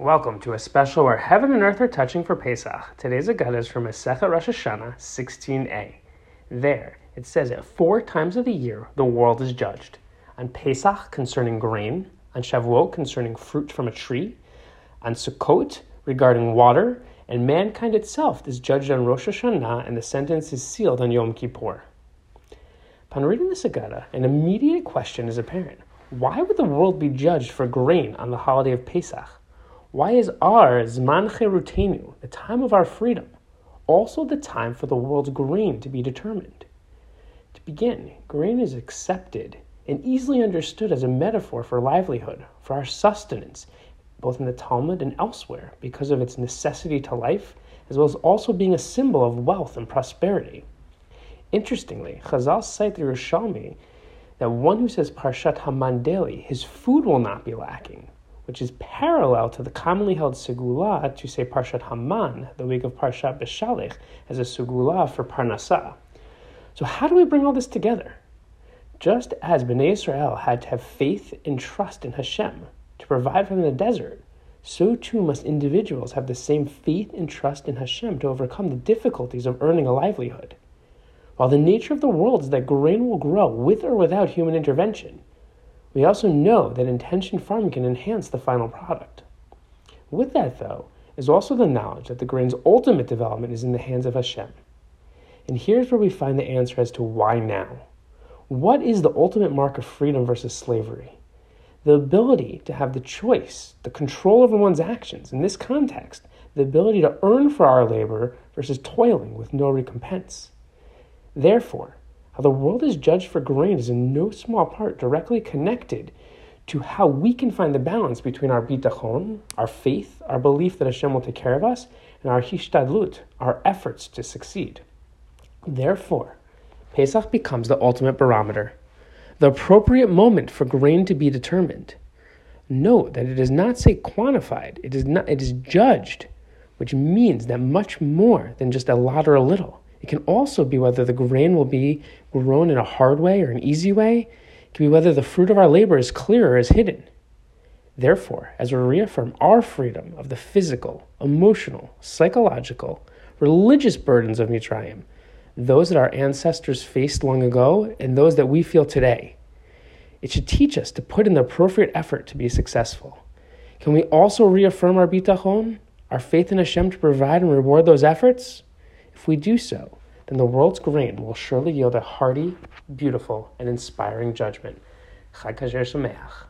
Welcome to a special where heaven and earth are touching for Pesach. Today's Agada is from Masechet Rosh Hashanah 16a. There, it says that four times of the year the world is judged. On Pesach concerning grain, on Shavuot concerning fruit from a tree, on Sukkot regarding water, and mankind itself is judged on Rosh Hashanah, and the sentence is sealed on Yom Kippur. Upon reading this Agada, an immediate question is apparent. Why would the world be judged for grain on the holiday of Pesach? Why is our Zman Cheirutainu, the time of our freedom, also the time for the world's grain to be determined? To begin, grain is accepted and easily understood as a metaphor for livelihood, for our sustenance, both in the Talmud and elsewhere, because of its necessity to life, as well as also being a symbol of wealth and prosperity. Interestingly, Chazal cite the Yerushalmi that one who says Parshat Haman daily, his food will not be lacking, which is parallel to the commonly held Segula to say Parshat Haman, the week of Parshat Beshalech, as a Segula for Parnasah. So, how do we bring all this together? Just as Bnei Israel had to have faith and trust in Hashem to provide for them in the desert, so too must individuals have the same faith and trust in Hashem to overcome the difficulties of earning a livelihood. While the nature of the world is that grain will grow with or without human intervention, we also know that intention farming can enhance the final product. With that, though, is also the knowledge that the grain's ultimate development is in the hands of Hashem. And here's where we find the answer as to why now. What is the ultimate mark of freedom versus slavery? The ability to have the choice, the control over one's actions. In this context, the ability to earn for our labor versus toiling with no recompense. Therefore, how the world is judged for grain is in no small part directly connected to how we can find the balance between our bitachon, our faith, our belief that Hashem will take care of us, and our hishtadlut, our efforts to succeed. Therefore, Pesach becomes the ultimate barometer, the appropriate moment for grain to be determined. Note that it does not say quantified, it is, not, it is judged, which means that much more than just a lot or a little. It can also be whether the grain will be grown in a hard way or an easy way. It can be whether the fruit of our labor is clear or is hidden. Therefore, as we reaffirm our freedom of the physical, emotional, psychological, religious burdens of Mitzrayim, those that our ancestors faced long ago and those that we feel today, it should teach us to put in the appropriate effort to be successful. Can we also reaffirm our bitachon, our faith in Hashem to provide and reward those efforts? If we do so, then the world's grain will surely yield a hearty, beautiful, and inspiring judgment. Chag Sameach.